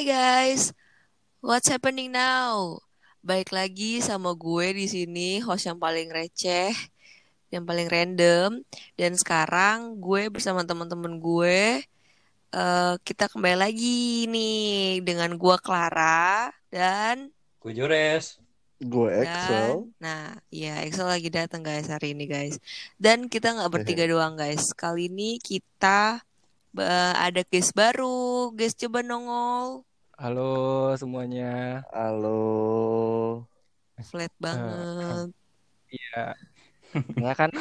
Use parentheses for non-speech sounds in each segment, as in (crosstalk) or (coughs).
Hai guys, what's happening now? Baik lagi sama gue di sini, host yang paling receh, yang paling random. Dan sekarang gue bersama teman-teman gue, eh, kita kembali lagi nih dengan gue Clara dan Gue Jores. Gue Excel. dan nah ya Excel lagi datang guys hari ini guys. Dan kita nggak bertiga doang guys. Kali ini kita eh, ada guest baru, guest coba nongol. Halo semuanya. Halo. Flat banget. Iya. (laughs) Ya kan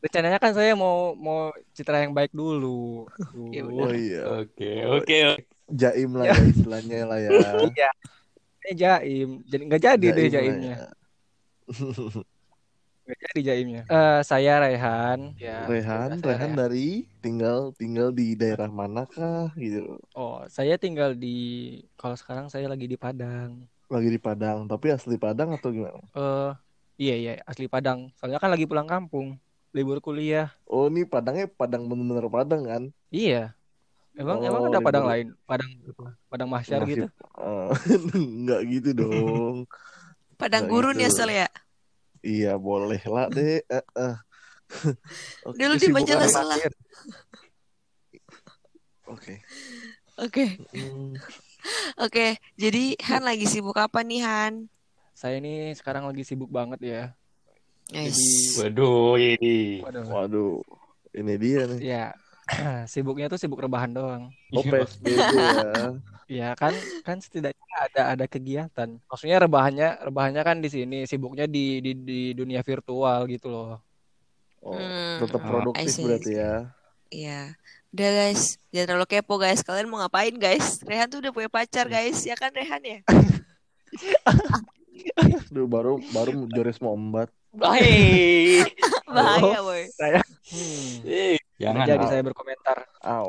rencananya kan saya mau mau citra yang baik dulu. (laughs) Ya Oh iya. Oke, oke. Jaim lah ya (laughs) istilahnya lah ya. Iya. Ini jaim. Jadi nggak jadi deh Jaim lah jaimnya. ya. Jadi jaimnya. Eh saya Rehan. Ya. Rehan, saya Rehan dari tinggal tinggal di daerah manakah gitu. Oh, saya tinggal di kalau sekarang saya lagi di Padang. Lagi di Padang, tapi asli Padang atau gimana? Eh iya iya asli Padang. Soalnya kan lagi pulang kampung. Libur kuliah. Oh, ini Padangnya Padang bener-bener Padang kan? Iya. Emang Oh, emang ada Padang libur. lain? Padang Padang Mahsyar Masih- gitu. (laughs) Eh, Nggak gitu dong. Padang Nah, gurun ya itu. Sel ya. Iya boleh lah deh. Eh, eh. (laughs) Oke, Dulu dibaca salah. Oke. Oke, Hmm, oke. Jadi Han lagi sibuk apa nih Han? Saya ini sekarang lagi sibuk banget ya. Guys. Jadi- Waduh, ini. Waduh. Waduh, ini dia nih. Ya, sibuknya tuh sibuk rebahan doang. Oh, PSBB ya. (laughs) Ya kan, kan setidaknya ada ada kegiatan. Maksudnya rebahannya, rebahannya kan di sini, sibuknya di di, di dunia virtual gitu loh. Oh, Hmm, tetap I produktif berarti ya. Iya. Udah guys, jangan terlalu kepo guys. Kalian mau ngapain guys? Rehan tuh udah punya pacar guys, ya kan Rehan ya? Duh, baru baru Joris mau embat. Hei. (laughs) Bahaya boy. Saya, hmm, Eh, Jangan. jadi saya berkomentar. Aw.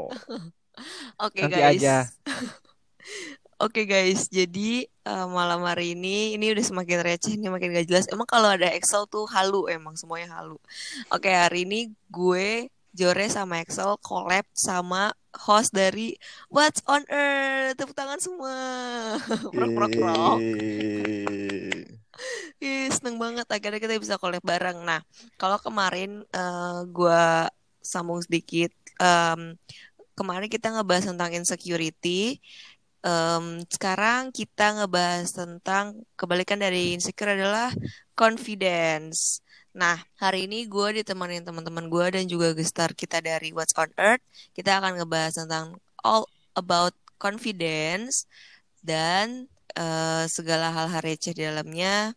(laughs) Oke Nanti guys. aja. (laughs) Oke guys, jadi eh, malam hari ini ini udah semakin receh nih, makin gak jelas. Emang kalau ada Excel tuh halu emang semuanya halu. Oke, hari ini gue Jore sama Excel collab sama host dari What's on Earth. Tepuk tangan semua. Prok prok prok. Ih, seneng banget akhirnya kita bisa collab bareng. Nah, kalau kemarin eh, gua sambung sedikit. em, kemarin kita ngebahas tentang insecurity. Em, sekarang kita ngebahas tentang kebalikan dari insecure adalah confidence. Nah, hari ini gue ditemenin teman-teman gue dan juga gestar kita dari What's on Earth. Kita akan ngebahas tentang all about confidence dan eh, segala hal-hal receh di dalamnya.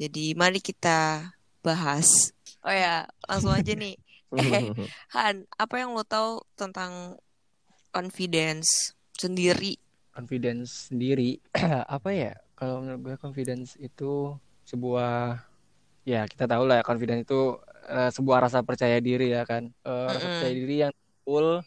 Jadi mari kita bahas. Oh ya, langsung aja nih. Eh, (laughs) Han, apa yang lo tahu tentang confidence sendiri? Confidence sendiri, (clears throat) apa ya? Kalau menurut gue confidence itu sebuah, ya kita tahu lah ya, confidence itu eh, sebuah rasa percaya diri ya kan. Eh, rasa Mm-mm. percaya diri yang full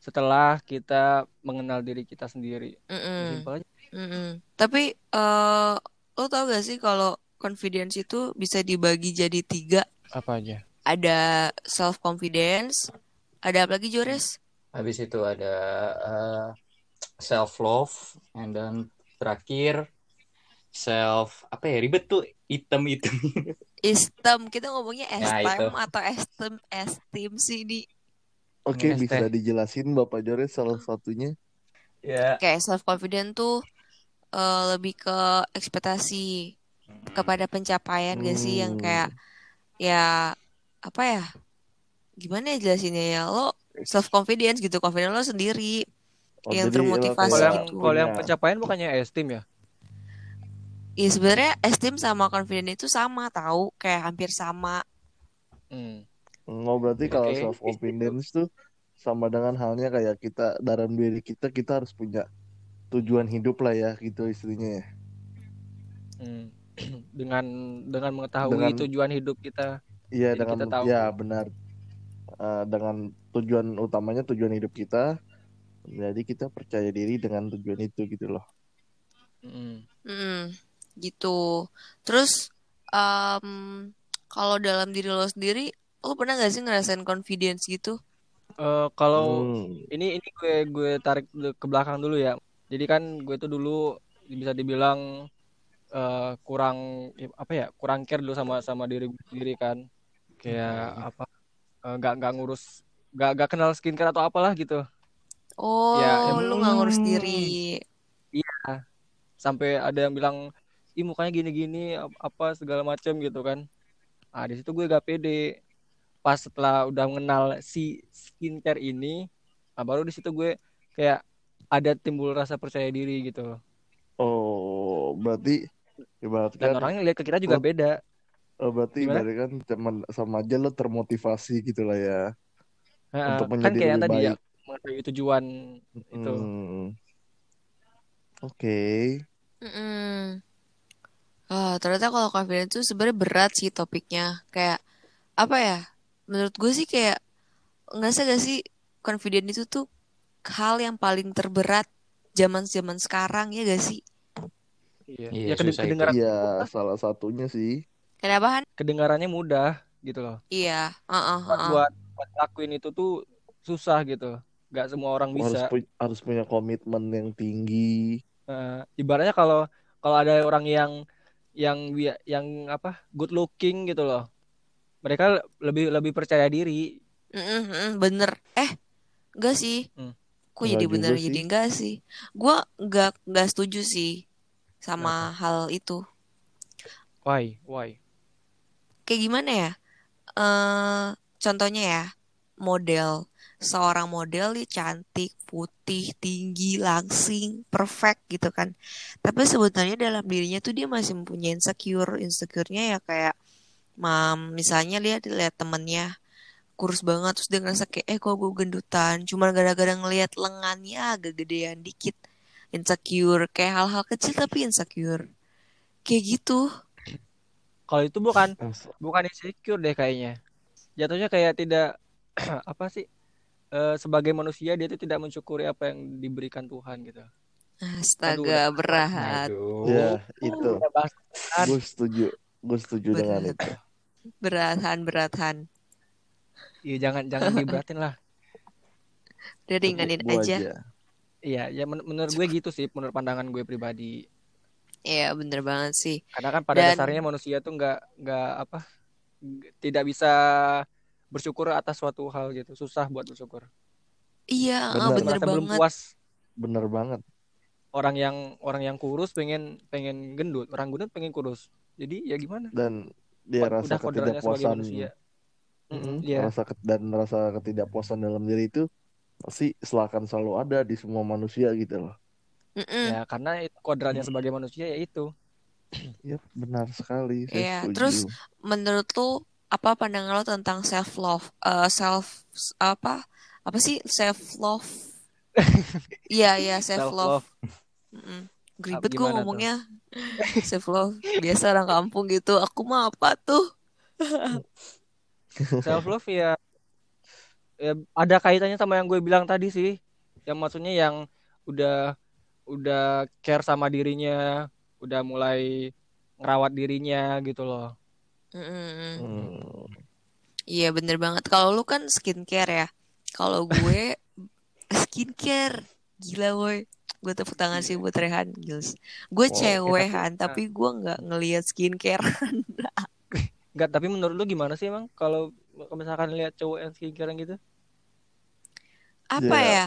setelah kita mengenal diri kita sendiri. Mm-mm, Simpel aja. Mm-mm. Tapi eh lo tau gak sih kalau confidence itu bisa dibagi jadi tiga? Apa aja? Ada self confidence, ada apa lagi Jores? Habis itu ada uh, self love and then terakhir self apa ya ribet tuh item-item. Esteem, (laughs) kita ngomongnya Ya, esteem itu. atau esteem, esteem sih di Oke, Yes, bisa dijelasin Bapak Joris salah satunya? ya. kayak self confident tuh eh, lebih ke ekspektasi kepada pencapaian gak sih yang Hmm. kayak ya apa ya gimana ya jelasinnya ya lo self confidence gitu confidence lo sendiri Oh, Yang termotivasi Kalau yang gitu. kalau yang punya- pencapaian bukannya esteem ya? ya sebenarnya esteem sama confident itu sama tahu kayak hampir sama Hmm. Oh, berarti kalau Oke. self confidence tuh sama dengan halnya kayak kita dalam diri kita kita harus punya tujuan hidup lah ya gitu istrinya ya. Hmm. (clears throat) dengan dengan mengetahui Dengan- tujuan hidup kita. Iya dengan kita tahu. ya benar. Eh, dengan tujuan utamanya tujuan hidup kita. Jadi kita percaya diri dengan tujuan itu gitu loh. Hmm. Mm, gitu terus em, kalau dalam diri lo sendiri lo pernah gak sih ngerasain confidence gitu Eh, kalau Hmm. ini ini gue gue tarik ke belakang dulu ya. Jadi kan gue tuh dulu bisa dibilang eh, kurang apa ya kurang care dulu sama sama diri sendiri kan. Kayak apa eh, nggak nggak ngurus nggak nggak kenal skincare atau apalah gitu. Oh, Ya, lu nggak ngurus diri. sampai ada yang bilang ih mukanya gini-gini ap- apa segala macam gitu kan. Ah di situ gue gak pede. Pas setelah udah mengenal si skincare ini nah baru di situ gue kayak ada timbul rasa percaya diri gitu Oh, berarti dan ibaratkan orangnya lihat ke kita juga lo- beda oh, berarti Gimana? ibaratkan cuman sama aja lo termotivasi gitu lah ya Heeh, untuk kan menjadi kayak yang lebih tadi ya baik. mengetahui tujuan itu Hmm. Oke. Mm-mm. Ah, ternyata kalau confidence itu sebenarnya berat sih topiknya. Kayak apa ya? Menurut gue sih kayak nggak sih gak sih confident itu tuh hal yang paling terberat zaman-zaman sekarang ya gak sih? iya Iya, ya itu. kedengaran Iya, salah satunya sih. Kenapa Han? kedengarannya mudah gitu loh Iya, heeh, buat heeh. buat buat lakuin itu tuh susah gitu nggak semua orang Harus bisa pu- harus punya komitmen yang tinggi. Eh, ibaratnya kalau kalau ada orang yang yang yang apa good looking gitu loh mereka lebih lebih percaya diri Mm-mm, mm-mm, bener. Eh, enggak sih. Hmm. Kok Enggak jadi bener sih. jadi enggak sih? Gua enggak enggak setuju sih sama hal itu. why why Kayak gimana ya? eh contohnya ya, model. Seorang model dia cantik, putih, tinggi, langsing, perfect gitu kan. Tapi sebenarnya dalam dirinya tuh dia masih mempunyai insecure. Insecure-nya ya kayak mam, misalnya lihat lihat temennya kurus banget terus dia ngerasa kayak eh kok gue gendutan cuma gara-gara ngelihat lengannya agak gedean dikit insecure kayak hal-hal kecil tapi insecure kayak gitu kalau itu bukan bukan insecure deh kayaknya jatuhnya kayak tidak (clears throat) apa sih Eh, sebagai manusia dia itu tidak mensyukuri apa yang diberikan Tuhan gitu astaga berat Aduh. Ya, itu. Gue setuju. Gue setuju dengan Berat. itu. beratan beratan iya jangan jangan diberatin lah. (laughs) Udah ringanin aja. iya ya men- menurut gue gitu sih menurut pandangan gue pribadi. Iya bener banget sih. Karena kan pada Dan- dasarnya manusia tuh nggak nggak apa tidak bisa bersyukur atas suatu hal gitu. Susah buat bersyukur. Iya Bener. ah, bener belum banget. puas. Bener banget. orang yang orang yang kurus pengen pengen gendut. Orang gendut pengen kurus. Jadi ya gimana? Dan dia Udah rasa ketidakpuasan. manusia Mm-mm, Mm, iya rasa ket- dan rasa ketidakpuasan dalam diri itu pasti akan selalu ada di semua manusia gitu loh. Mm-mm. ya karena itu kodratnya sebagai manusia ya itu. Iya, benar sekali. Saya Iya, setuju. terus menurut lu apa pandangan lo tentang self love self apa apa sih self love (laughs) iya iya self love self love Geribet gue ngomongnya. (laughs) self love biasa orang kampung gitu. Aku mah apa tuh (laughs) self love ya ya ada kaitannya sama yang gue bilang tadi sih yang maksudnya yang udah udah care sama dirinya udah mulai ngerawat dirinya gitu loh Mm-mm. Hmm. Iya bener banget. Kalau lu kan skincare ya. Kalau gue (laughs) skincare. Gila woi. Gue tepuk tangan sih buat Rehan. Gils. Gue Wow. cewek tapi- Han, tapi gue nggak ngelihat skincare. (laughs) Enggak, tapi menurut lu gimana sih emang kalau misalkan lihat cowok yang skincare gitu? Apa Ya. ya?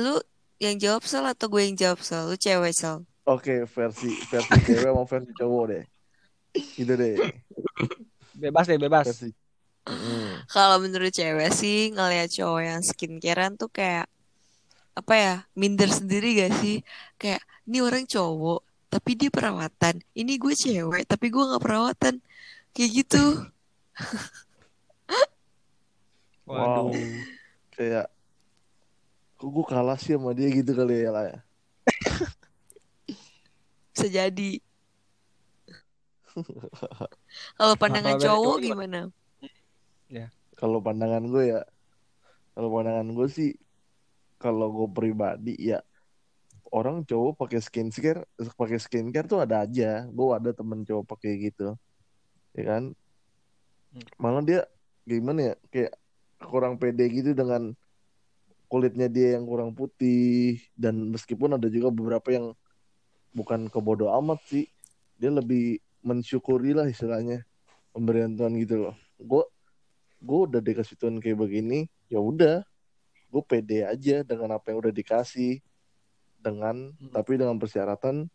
Lu yang jawab Sel atau gue yang jawab Sel? Lu cewek Sel. Oke, versi versi cewek sama versi cowok deh. Gitu deh. Bebas deh, bebas. Versi. Mm. Kalau menurut cewek sih ngelihat cowok yang skincarean tuh kayak apa ya minder sendiri gak sih kayak ini orang cowok tapi dia perawatan. Ini gue cewek tapi gue nggak perawatan. Kayak gitu. (laughs) Wow. Kayak kok gue kalah sih sama dia gitu kali ya lah (laughs) ya. bisa jadi. (laughs) Kalau pandangan dari cowok gimana? Kalau pandangan gue ya, kalau pandangan gue sih, kalau gue pribadi ya orang cowok pakai skincare, pakai skincare tuh ada aja. Gue ada temen cowok pakai gitu, ya kan? Hmm. Malah dia gimana ya, kayak kurang pede gitu dengan kulitnya dia yang kurang putih. Dan meskipun ada juga beberapa yang bukan kebodoh amat sih. Dia lebih mensyukuri lah istilahnya pemberian Tuhan gitu loh. Gue gue udah dikasih Tuhan kayak begini ya udah. Gue pede aja dengan apa yang udah dikasih dengan Hmm. tapi dengan persyaratan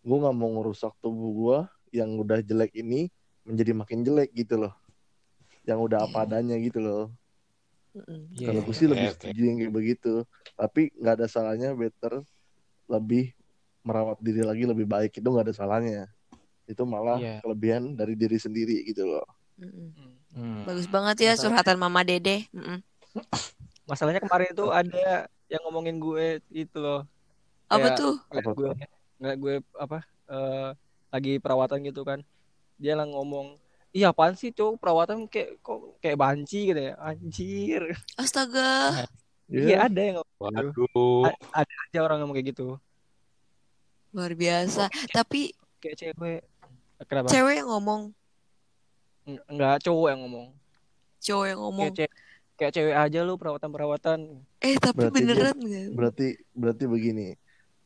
gue nggak mau ngerusak tubuh gue yang udah jelek ini menjadi makin jelek gitu loh yang udah apa adanya gitu loh. Iya, kalau gue sih lebih oke. setuju yang kayak begitu tapi nggak ada salahnya better lebih merawat diri lagi lebih baik itu nggak ada salahnya itu malah Iya. kelebihan dari diri sendiri gitu loh. Hmm. Hmm. Bagus banget ya Masa- curhatan Mama Dede. Mm-mm. Masalahnya kemarin itu ada yang ngomongin gue itu loh. Apa tuh? ngeliat Apa gue ngeliat gue apa eh, lagi perawatan gitu kan. Dia lah ngomong, "Iya apaan sih cowok perawatan kayak kok kayak banci gitu ya." Anjir. Astaga. (laughs) Iya ada yang gitu. Waduh. A- ada aja orang ngomong kayak gitu. Luar biasa. Tapi Kayak cewek. Kenapa? cewek yang ngomong, Eng- Enggak, cowok yang ngomong. cowok yang ngomong. Kayak cewek kayak cewek aja lu perawatan-perawatan. Eh tapi Berarti beneran nggak? berarti berarti begini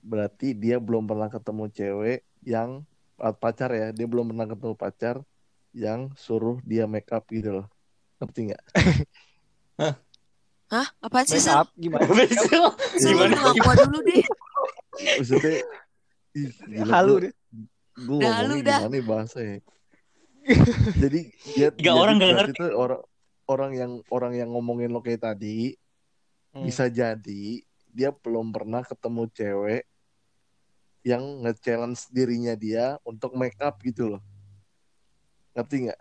berarti dia belum pernah ketemu cewek yang ah, pacar ya dia belum pernah ketemu pacar yang suruh dia make up gitu loh ngerti nggak (laughs) Hah? Apaan sih, Make Sel? up gimana? Sel, lu Gimana? ngaku dulu deh. maksudnya ih, gila, Halu gua- deh. gue Dah, ngomongnya lu dah. gimana ya bahasanya jadi dia Tiga jadi orang gak berarti ngerti. tuh orang orang yang orang yang ngomongin lo kayak tadi Hmm. bisa jadi dia belum pernah ketemu cewek yang nge-challenge dirinya dia untuk make up gitu loh ngerti nggak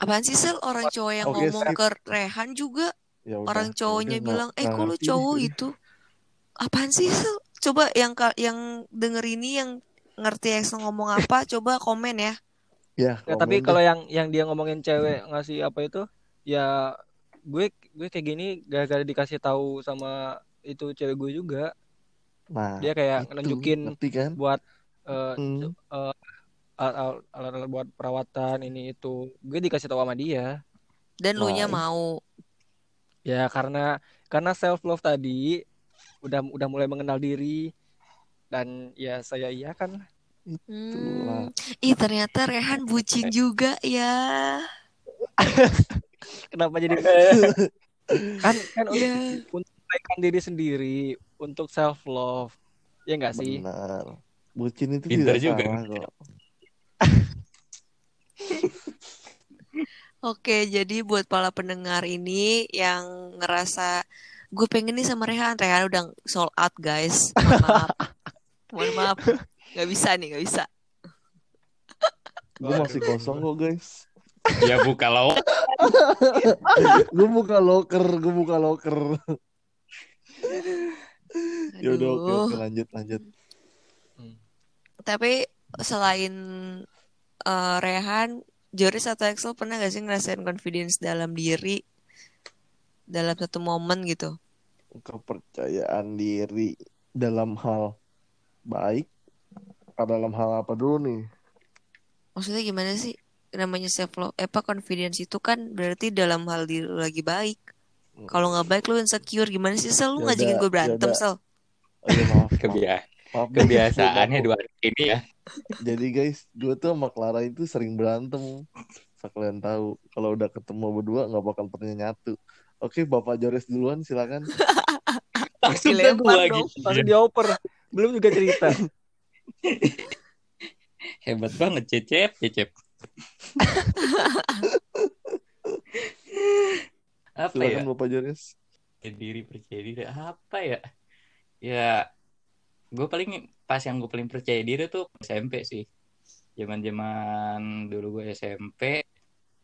Apaan sih, Sel? Orang cowok yang Oke, ngomong skip. ke Rehan juga. ya udah, Orang ya cowoknya udah, bilang, eh kok lu cowok itu? Apaan sih, Sel? Coba yang ka- yang denger ini yang ngerti Excel ngomong apa, (laughs) coba komen ya. ya Ya, tapi kalau yang yang dia ngomongin cewek ngasih apa itu, ya gue gue kayak gini gara-gara dikasih tahu sama itu cewek gue juga. Nah Dia kayak itu, nunjukin ngerti kan buat eh, Hmm. alat- alat-alat buat perawatan ini itu. Gue dikasih tahu sama dia. Dan lu nya mau. Ya karena karena self love tadi udah udah mulai mengenal diri dan ya saya iya kan. Itulah. Hmm. Ih, ternyata Rehan bucin juga ya. (laughs) Kenapa jadi (laughs) kan kan untuk Ya. kebaikan diri sendiri, untuk self love. Ya enggak sih? benar bucin itu Pinter tidak juga. salah kok (laughs) Oke, jadi buat para pendengar ini yang ngerasa gue pengen nih sama Rehan, Rehan udah sold out guys. Mohon maaf. (laughs) Mohon maaf. Gak bisa nih, gak bisa. gue masih kosong kok guys Ya buka lo. (laughs) gue buka loker gue buka loker ya udah oke oke lanjut lanjut Tapi selain eh, Rehan, Joris atau Axel pernah gak sih ngerasain confidence dalam diri dalam satu momen gitu? kepercayaan diri dalam hal baik atau dalam hal apa dulu nih Maksudnya gimana sih? Namanya self love, eh, apa confidence itu kan berarti dalam hal diri lu lagi baik. Kalau nggak baik lu insecure gimana sih Sel? Lu Ya ngajakin gue berantem ya udah. Sel? oh, ya, maaf, maaf. Kebia- Maaf. Kebiasaannya Gue dua hari ini ya. Jadi guys, gue tuh sama Clara itu sering berantem. Asal kalian tahu, kalau udah ketemu berdua nggak bakal pernah nyatu. Oke, Bapak Jores duluan, silakan. (laughs) Langsung dong. gitu. Langsung dioper. Belum juga cerita. (laughs) Hebat banget Cecep, Cecep. Apa ya? Silakan Bapak Jores. Percaya diri percaya diri apa ya ya gue paling pas yang gue paling percaya diri tuh SMP sih zaman zaman dulu gue SMP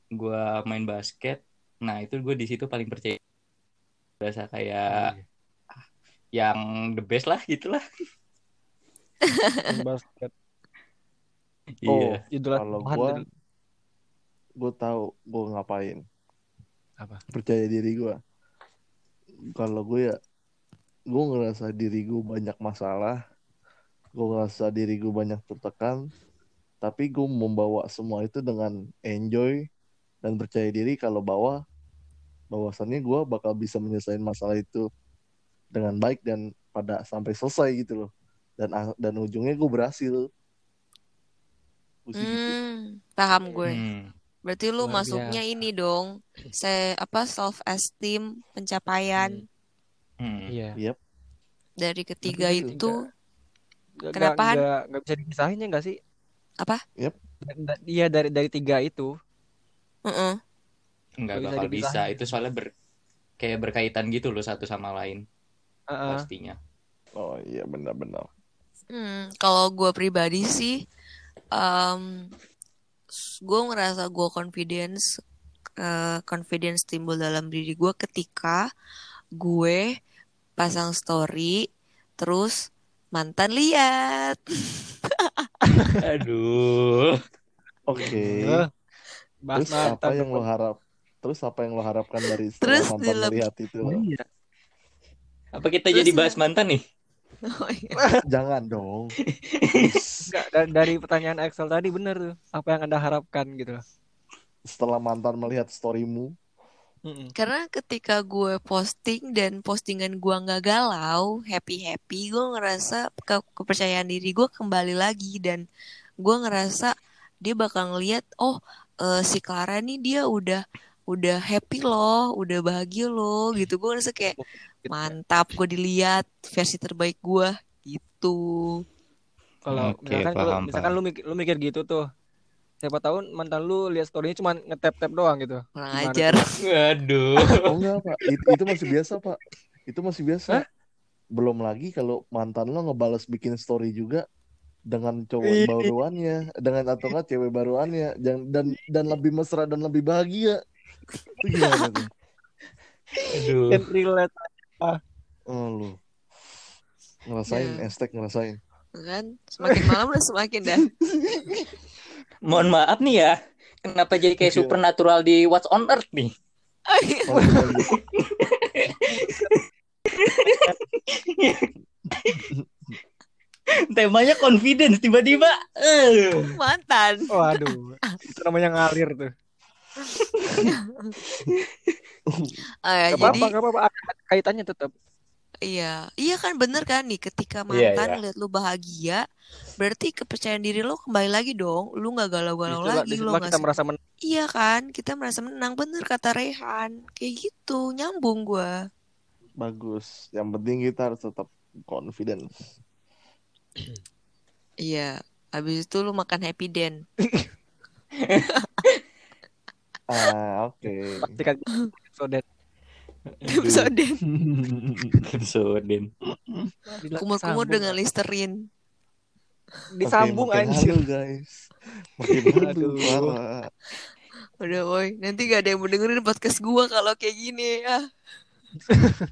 gue main basket nah itu gue di situ paling percaya berasa kayak yang the best lah gitulah basket. Oh, iya Idola Kalau gue, gue tahu gue ngapain. Apa? Percaya diri gue. Kalau gue ya, gue ngerasa diri gue banyak masalah. Gue ngerasa diri gue banyak tertekan. Tapi gue membawa semua itu dengan enjoy dan percaya diri kalau bawa bahwasannya gue bakal bisa menyelesaikan masalah itu dengan baik dan pada sampai selesai gitu loh dan dan ujungnya gue berhasil Gua sih gitu. Hmm, paham gue. Hmm. Berarti lu Luar masuknya biasa. ini dong, se apa self esteem, pencapaian Hmm. Iya. Yep. dari ketiga gitu. itu. Nggak- Kenapa, nggak nggak bisa dipisahin ya nggak sih? Apa? Yep. Iya dari dari tiga itu. Heeh. Nggak Nggak bisa bakal bisa. dipisahin. Itu soalnya ber kayak berkaitan gitu loh satu sama lain Heeh. pastinya. oh iya benar-benar Hmm, kalau gue pribadi sih, um, gue ngerasa gue confidence, eh, confidence timbul dalam diri gue ketika gue pasang story, terus mantan lihat. (laughs) Aduh. oke Bahas terus apa yang lo harap terus apa yang lo harapkan dari Terus mantan dilep- melihat itu lo? Iya. Apa kita Terus jadi bahas mantan nih? (laughs) Oh, iya. (laughs) jangan dong (laughs) Nggak, dari pertanyaan Excel tadi bener tuh. Apa yang anda harapkan gitu. setelah mantan melihat storymu Mm-mm. Karena ketika gue posting dan postingan gue nggak galau, happy happy, gue ngerasa ke- kepercayaan diri gue kembali lagi dan gue ngerasa dia bakal ngeliat, oh eh, si Clara nih dia udah udah happy loh, udah bahagia loh, gitu. Gue ngerasa kayak mantap, gue dilihat versi terbaik gue, gitu. Kalau Oke, misalkan paham, misalkan paham. lu mikir, lu mikir gitu tuh. Siapa tahu mantan lu lihat story-nya cuma nge-tap-tap doang gitu. Kurang Gimana ajar. Aduh. (laughs) oh enggak pak itu, itu masih biasa pak itu masih biasa Hah? belum lagi kalau mantan lo ngebales bikin story juga dengan cowok baruannya dengan atau enggak cewek baruannya dan dan dan lebih mesra dan lebih bahagia (laughs) itu gimana tuh Aduh. Relate. oh lu ngerasain Ya. estek ngerasain Kan semakin malam udah semakin dah. (laughs) Mohon maaf nih ya. Kenapa jadi kayak Iya. supernatural di What's on Earth nih? Lanjut, lanjut. (laughs) Temanya confidence tiba-tiba. Eh. Mantan. Waduh. Itu namanya ngalir tuh. Gak jadi apa-apa, gak apa-apa. Kaitannya tetap. Iya, iya kan bener kan nih ketika Iya, mantan iya. lihat lu bahagia, berarti kepercayaan diri lu kembali lagi dong. Lu nggak galau-galau Di situlah, lagi, lu nggak kita merasa menang. Iya kan, kita merasa menang. Bener kata Rehan, kayak gitu, nyambung gua. bagus yang penting kita harus tetap confidence Iya, habis itu lu makan happy den. (laughs) ah oke Pastikan so that Bisa den. Sodin. Kumur-kumur dengan Listerine. disambung Oke, makin anjir. guys makin Aduh. parah Udah woi, nanti gak ada yang mau dengerin podcast gua kalau kayak gini ya. (laughs)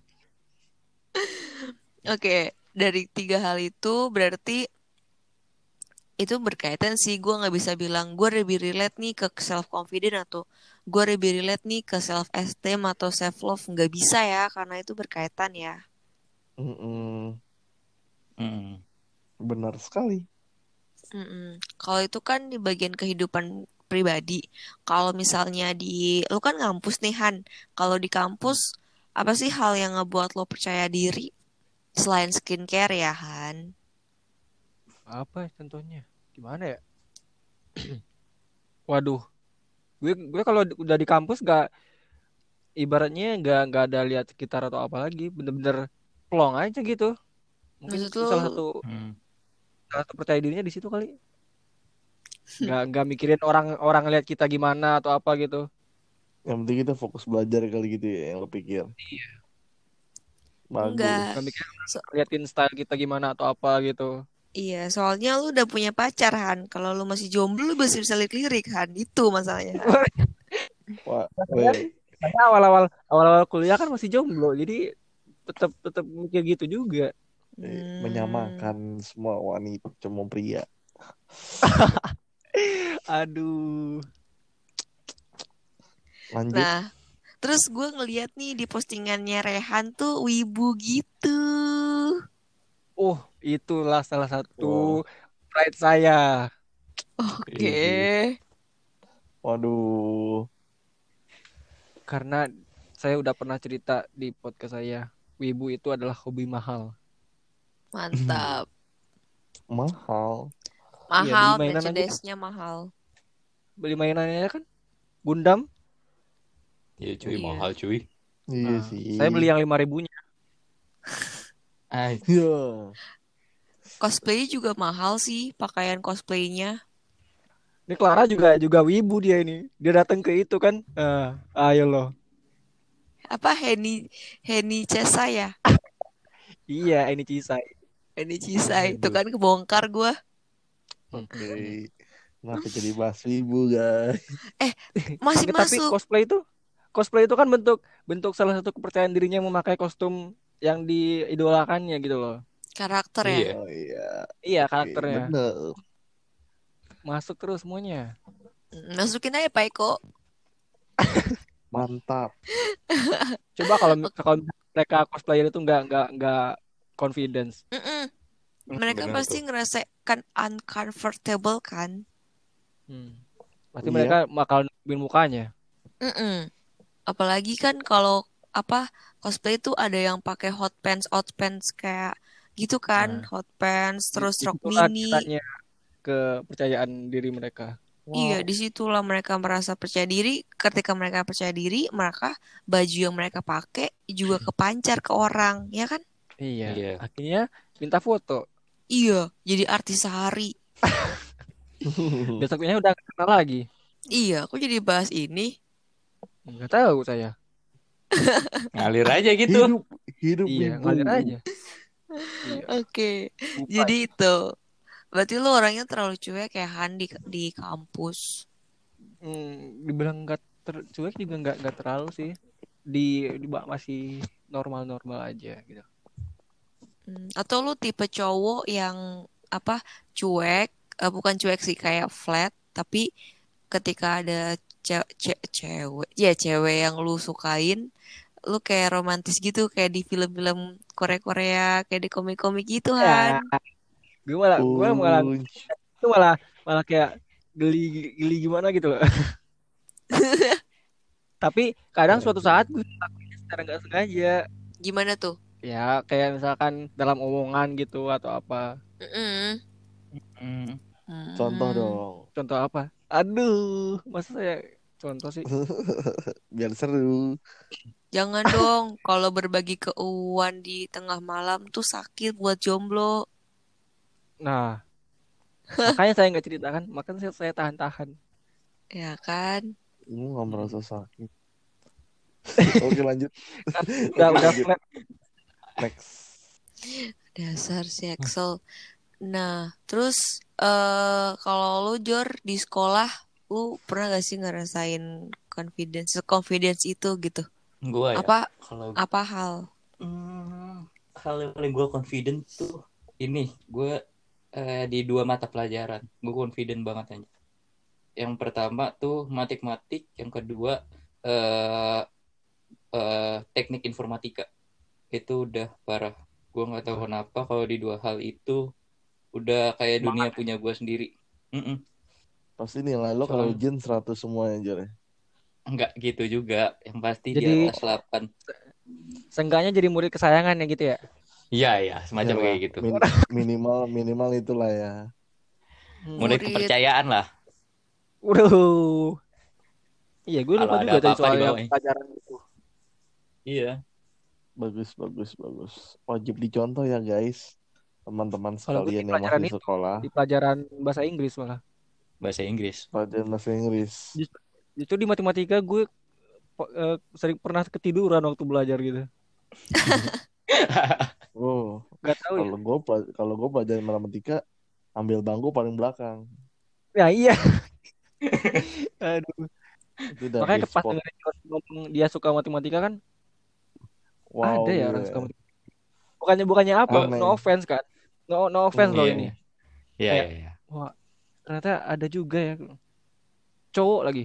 Oke, dari tiga hal itu berarti itu berkaitan sih gue nggak bisa bilang gue lebih relate nih ke self confident atau gue lebih relate nih ke self esteem atau self love nggak bisa ya karena itu berkaitan ya Mm-mm. Hmm. benar sekali Mm-mm. Kalau itu kan di bagian kehidupan pribadi. Kalau misalnya di, lu kan ngampus nih Han. Kalau di kampus, apa sih hal yang ngebuat lo percaya diri selain skincare ya Han? Apa ya contohnya? Gimana ya? (clears throat) Waduh. Gue gue kalau udah di kampus gak ibaratnya nggak nggak ada lihat sekitar atau apa lagi, bener-bener plong aja gitu. Mungkin Maksud itu salah satu Hmm. salah satu percaya dirinya di situ kali. (laughs) Nggak nggak mikirin orang orang lihat kita gimana atau apa gitu. yang penting kita fokus belajar kali gitu ya yang lo pikir Iya. bagus Enggak. Nggak mikirin So- liatin style kita gimana atau apa gitu. Iya, soalnya lu udah punya pacar Han. Kalau lu masih jomblo, lu masih bisa lirik-lirik Han. Itu masalahnya. (laughs) Wah, awal-awal awal-awal kuliah kan masih jomblo, jadi tetap tetap mikir gitu juga. eh, Hmm. menyamakan semua wanita cuma pria (laughs) Aduh. lanjut Nah, terus gue ngeliat nih di postingannya Rehan tuh wibu gitu. Oh, itulah salah satu Wow. pride saya. Oke. waduh Karena saya udah pernah cerita di podcast saya. wibu itu adalah hobi mahal. Mantap. (laughs) Mahal. Mahal, beli mainan aja. merchandise-nya mahal. Beli mainannya kan Gundam. Iya cuy, Iya. mahal cuy. Iya Nah, sih. Saya beli yang lima ribunya. (laughs) Ay, Iya. Cosplay juga mahal sih, pakaian cosplaynya. Ini Clara juga juga wibu dia ini. Dia datang ke itu kan. Ah, ayo loh. Apa Heni Heni Cesa ya? Iya, ini Cisai. Heni Cisa itu kan kebongkar gua. Oke. (laughs) Kenapa jadi bahas wibu guys? Masih Nggak, tapi masuk. cosplay itu cosplay itu kan bentuk bentuk salah satu kepercayaan dirinya memakai kostum yang diidolakannya gitu loh. Karakter ya. Iya. Oh iya. Iya, Oke, karakternya. Bener. Masuk terus semuanya. Masukin aja Pak Eko. (laughs) Mantap. (laughs) Coba kalau kalau mereka cosplayer itu nggak nggak nggak confidence. Mm-mm. Mereka bener pasti tuh. ngerasa kan uncomfortable kan. Hmm. Pasti Iya. mereka bakal nutupin mukanya. Mm-mm. Apalagi kan kalau apa cosplay itu ada yang pakai hot pants, hot pants kayak gitu kan, Nah. hot pants, terus rok mini. kepercayaan diri mereka. Iya, di situlah mereka merasa percaya diri. Ketika mereka percaya diri, maka baju yang mereka pakai juga kepancar ke orang, ya kan? Iya. Iya. Akhirnya minta foto. Iya, jadi artis sehari. (laughs) Besoknya udah nggak kenal lagi. Iya, aku jadi bahas ini. Nggak tahu saya. Ngalir aja gitu. Hidup hidup Iya, wibu. ngalir aja. Iya. Oke, Bukan. jadi itu. Berarti lu orangnya terlalu cuek kayak Han di, di kampus. Hmm, dibilang nggak ter- cuek juga nggak nggak terlalu sih. Di, di masih normal-normal aja gitu. Hmm, Atau lu tipe cowok yang apa cuek, eh, bukan cuek sih kayak flat, tapi ketika ada ce- ce- cewek, ya cewek yang lu sukain, lu kayak romantis gitu, kayak di film-film Korea-Korea, kayak di komik-komik gitu Ya, Han. gue malah gue malah itu malah malah kayak geli geli gimana gitu loh. (laughs) Tapi kadang suatu saat gue ngelakuinnya secara nggak sengaja. Gimana tuh? Ya kayak misalkan dalam omongan gitu atau apa. Mm-mm. Hmm. Contoh dong. Contoh apa? Aduh, masa saya contoh sih? (laughs) Biar seru. Jangan dong, kalau berbagi keuangan di tengah malam tuh sakit buat jomblo. Nah, (laughs) makanya saya nggak ceritakan, makanya saya, saya tahan-tahan. Ya kan? Lu nggak merasa sakit. (laughs) Oke lanjut. Udah Oke, udah. Next. Dasar si Excel. Nah, terus eh kalau lu Jor di sekolah, lu pernah gak sih ngerasain confidence, confidence itu gitu? Gua ya. Apa Kalau apa hal? Hmm, hal yang paling gue confident tuh ini gue eh, di dua mata pelajaran gue confident banget aja yang pertama tuh matematik yang kedua eh, eh, teknik informatika itu udah parah gue nggak tahu kenapa kalau di dua hal itu udah kayak dunia punya gue sendiri Mm-mm. Pasti nilai lo kalau ujian 100 semuanya Jor. ya? nggak gitu juga yang pasti Jadi- di atas 8 Seenggaknya jadi murid kesayangan ya gitu ya. iya iya semacam Iyalah, kayak gitu min- minimal minimal itulah ya. Hmm. murid Murid. kepercayaan lah Waduh. Iya, gue lupa juga tadi soal yang pelajaran itu. iya Bagus bagus bagus. Wajib dicontoh ya guys. Teman-teman sekalian yang masih itu- sekolah. Di pelajaran bahasa Inggris malah. bahasa Inggris Pelajaran bahasa Inggris. Itu di matematika gue eh, sering pernah ketiduran waktu belajar gitu. (laughs) Oh, Gak tahu ya. kalau gue kalau gue pelajaran matematika ambil bangku paling belakang. Ya iya. (laughs) Aduh. Itu udah Makanya big pas spot. dengerin Jos ngomong dia suka matematika kan Wow, ada ya iya. orang suka matematika. Bukannya bukannya apa? Aneh. No offense kan. No no offense loh ini. Iya, iya, iya. Wah, ternyata ada juga ya. Cowok lagi.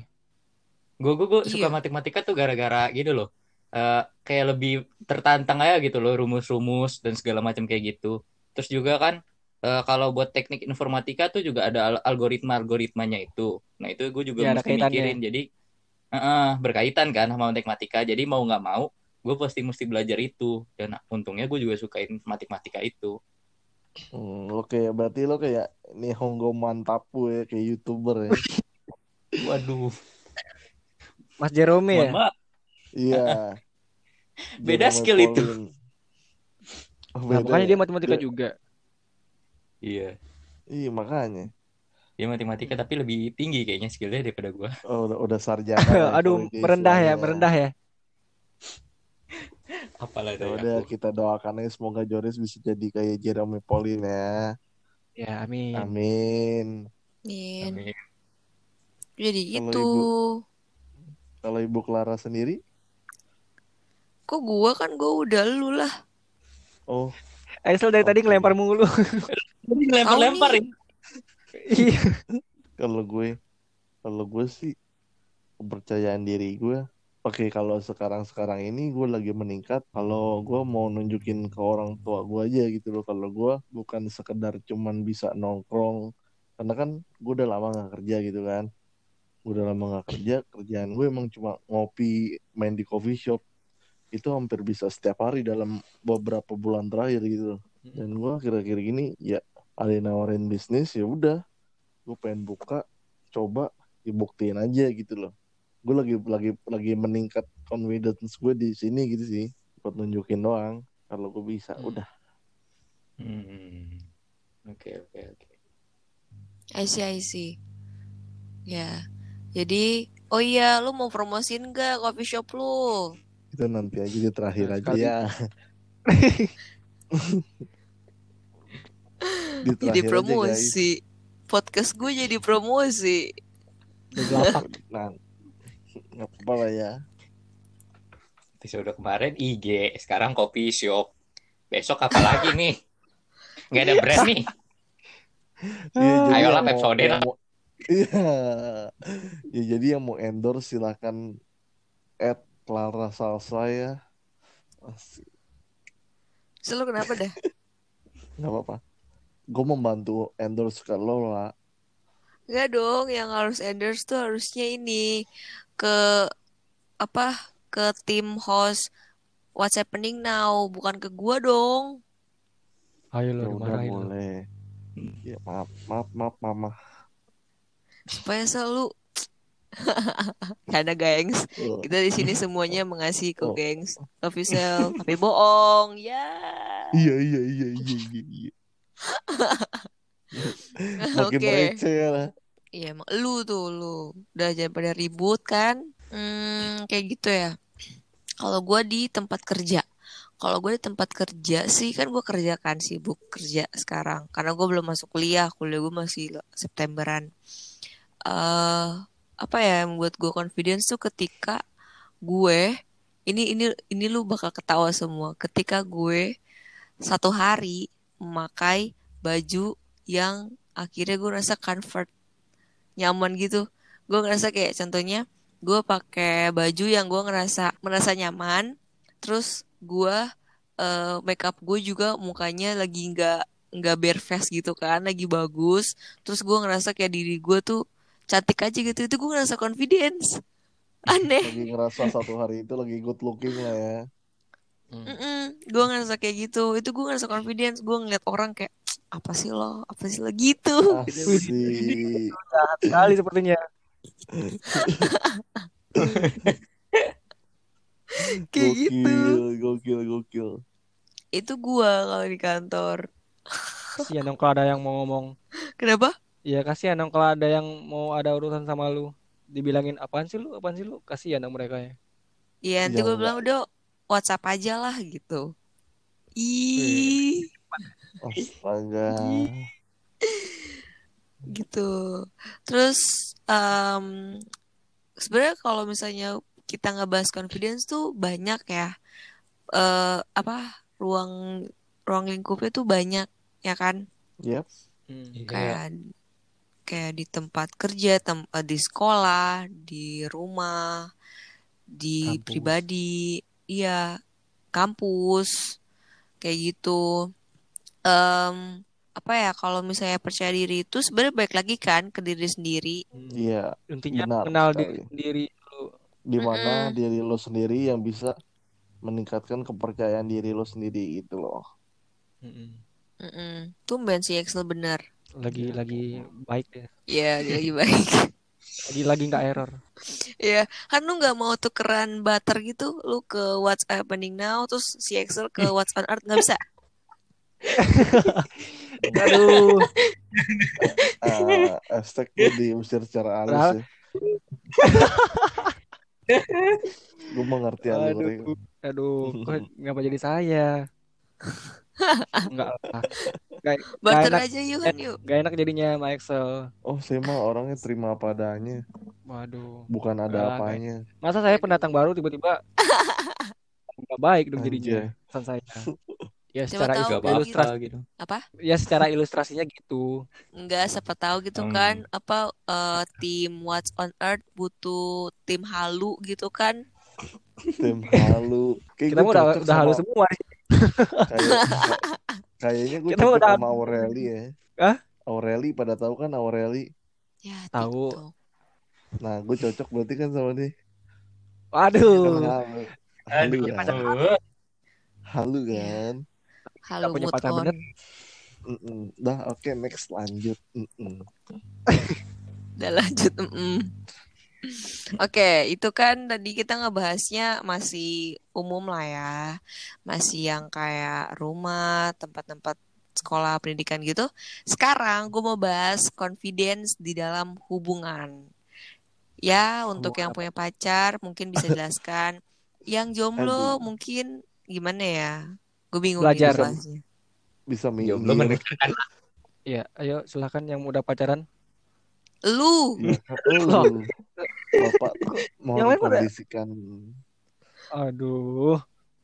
Gue gue gue suka Iya. matematika tuh gara-gara gitu loh. Eh, kayak lebih tertantang aja gitu loh rumus-rumus dan segala macam kayak gitu. Terus juga kan eh, kalau buat teknik informatika tuh juga ada al- algoritma-algoritmanya itu. Nah itu gue juga Ya, mesti mikirin. Jadi eh, eh, berkaitan kan sama matematika. Jadi mau nggak mau gue pasti mesti belajar itu dan untungnya gue juga sukain matematika itu Hmm, lo kayak berarti lo kayak nih Honggo Mantapu ya kayak youtuber ya. (laughs) waduh Mas Jerome ya Iya. (laughs) Beda Jerome skill itu. Pauline. Oh, Nah, beda makanya ya? dia matematika Dia- juga iya Iya makanya. dia matematika tapi lebih tinggi kayaknya skillnya daripada gue Oh, udah, udah sarjana. (laughs) ya, aduh merendah ya istilahnya. merendah ya apalah Ya dari udah aku kita doakan aja semoga Joris bisa jadi kayak Jerome Pauline ya. ya amin Amin. Min. Amin. Jadi Kalau gitu. ibu- Kalau Ibu Clara sendiri, Kok gua kan gua udah lu lah. oh Aisel dari tadi Oke. ngelempar mulu lempar-lempar ya iya kalau gue kalau gue sih kepercayaan diri gue oke kalau sekarang sekarang ini gue lagi meningkat kalau gue mau nunjukin ke orang tua gue aja gitu loh. Kalau gue bukan sekedar cuman bisa nongkrong karena kan gue udah lama gak kerja gitu kan. Gue udah lama gak kerja kerjaan gue emang cuma ngopi main di coffee shop. Itu hampir bisa setiap hari dalam beberapa bulan terakhir gitu loh. Dan gue akhir-akhir gini ya ada yang nawarin bisnis ya udah. Gue pengen buka coba dibuktiin aja gitu loh gue lagi lagi lagi meningkat confidence gue di sini gitu sih buat nunjukin doang kalau gue bisa Hmm. udah Hmm. oke oke oke I see, I see. Ya. Jadi, oh iya, lu mau promosiin gak coffee shop lu? itu nanti aja di terakhir Nah, aja ya (laughs) di Jadi terakhir aja guys promosi. Podcast gue jadi promosi. Lapak. (laughs) nah nggak apa-apa lah ya episode kemarin IG sekarang kopi shop besok apa lagi nih nggak ada brand nih jadi Ayolah, mau- Iya. Ya jadi yang mau endorse silakan add Clara Salsa ya. Asik. Selalu kenapa dah? Nggak apa-apa. Gue membantu endorse ke lo lah. Enggak dong, yang harus endorse tuh harusnya ini ke apa? Ke tim host What's Happening Now, bukan ke gua dong. Ayo Ya lo udah dimarahin lo. boleh. Ya maaf, maaf, maaf, mama. Supaya selalu (laughs) Karena gengs, Oh, kita di sini semuanya mengasihi kok Oh. gengs. Love yourself, tapi bohong. Ya. Iya, iya, iya, iya, iya, iya. (laughs) Makin Oke. receh lah. Iya emang lu tuh lu udah jangan pada ribut kan? Hmm, kayak gitu ya. Kalau gua di tempat kerja. Kalau gue di tempat kerja sih kan gue kerja kan sibuk kerja sekarang. Karena gue belum masuk kuliah kuliah gue masih Septemberan. Eh apa ya yang membuat gue confidence tuh ketika gue ini ini ini lu bakal ketawa semua. Ketika gue satu hari memakai baju yang akhirnya gue rasa comfort nyaman gitu. Gue ngerasa kayak contohnya gue pakai baju yang gue ngerasa merasa nyaman terus gue eh, makeup gue juga mukanya lagi nggak nggak bare face gitu kan lagi bagus. Terus gue ngerasa kayak diri gue tuh cantik aja gitu itu gue ngerasa confidence. Aneh. Lagi ngerasa satu hari itu lagi good looking lah ya. gue ngerasa kayak gitu itu gue ngerasa confidence. Gue ngeliat orang kayak apa sih lo apa sih lo gitu Asik. Sekali sepertinya. (laughs) kayak gitu Gokil, gokil, gokil. itu gue kalau di kantor Kasihan dong kalau ada yang mau ngomong. kenapa Iya kasihan dong kalau ada yang mau ada urusan sama lu. Dibilangin apaan sih lu? Apaan sih lu? Kasihan dong mereka ya. Iya nanti Yang gue bilang udah WhatsApp aja lah gitu. Ih, Astaga. (laughs) gitu. Terus em, sebenarnya kalau misalnya kita ngebahas confidence tuh banyak ya. Eh apa ruang ruang lingkupnya tuh banyak ya kan? Yep. Hmm. Kayak kayak di tempat kerja, tem eh, di sekolah, di rumah, di Kampus. pribadi, iya, kampus, kayak gitu. Em, apa ya kalau misalnya percaya diri itu sebenarnya baik lagi kan ke diri sendiri. Hmm. Iya. Intinya Benar kenal sekali. diri sendiri lu. Di mana Mm-mm. diri lo sendiri yang bisa meningkatkan kepercayaan diri lo sendiri gitu loh. Mm-mm. Mm-mm. Tumben si Excel bener. Lagi lagi baik deh. Iya, dia lagi (laughs) baik. Lagi lagi nggak error. Iya, kan lu nggak mau tukeran butter gitu, lu ke What's happening now, terus si Excel ke (laughs) What's on earth nggak bisa. (laughs) Aduh. Ah, hashtag gue diusir secara halus ya. gue mengerti. Aduh. Aduh, kok (laughs) ngapa jadi saya? Enggak lah. Gak, Butter enak. aja yuk kan yuk. gak enak jadinya sama Excel. Oh, saya mah orangnya terima apa adanya, Waduh. bukan ada Ah, apanya. Masa saya pendatang baru tiba-tiba (laughs) nggak baik dong jadinya pesan saya. Ya Siapa secara tahu apa-apa ilustrasi, gitu. ya secara ilustrasinya gitu. Enggak, siapa tahu gitu Hmm. kan, apa eh, tim What's on earth butuh tim halu gitu kan. Tim halu. Kayak Kita udah udah sama halus semua. kayak ka- (laughs) kayaknya gue Kita cocok udah- sama Aureli ya. Hah? Aureli pada tahu kan Aureli. Ya, Tahu. TikTok. Nah, gue cocok berarti kan sama dia. Kan Waduh. halu. Halu Aduh. kan? Halu kan? Gak punya pacar on. bener. Dah, oke next lanjut. (laughs) Udah lanjut. mm-mm. Oke, itu kan tadi kita ngebahasnya masih umum lah ya. Masih yang kayak rumah, tempat-tempat sekolah pendidikan gitu. Sekarang gue mau bahas confidence di dalam hubungan. Ya, untuk Hubungan yang punya pacar mungkin bisa jelaskan. Yang jomblo Aduh. mungkin gimana ya? Gue bingung Belajar. Bisa minggir. menekan Iya, ayo silakan yang udah pacaran. Lu, Ya, lu. Bapak pada- kondisikan. Aduh.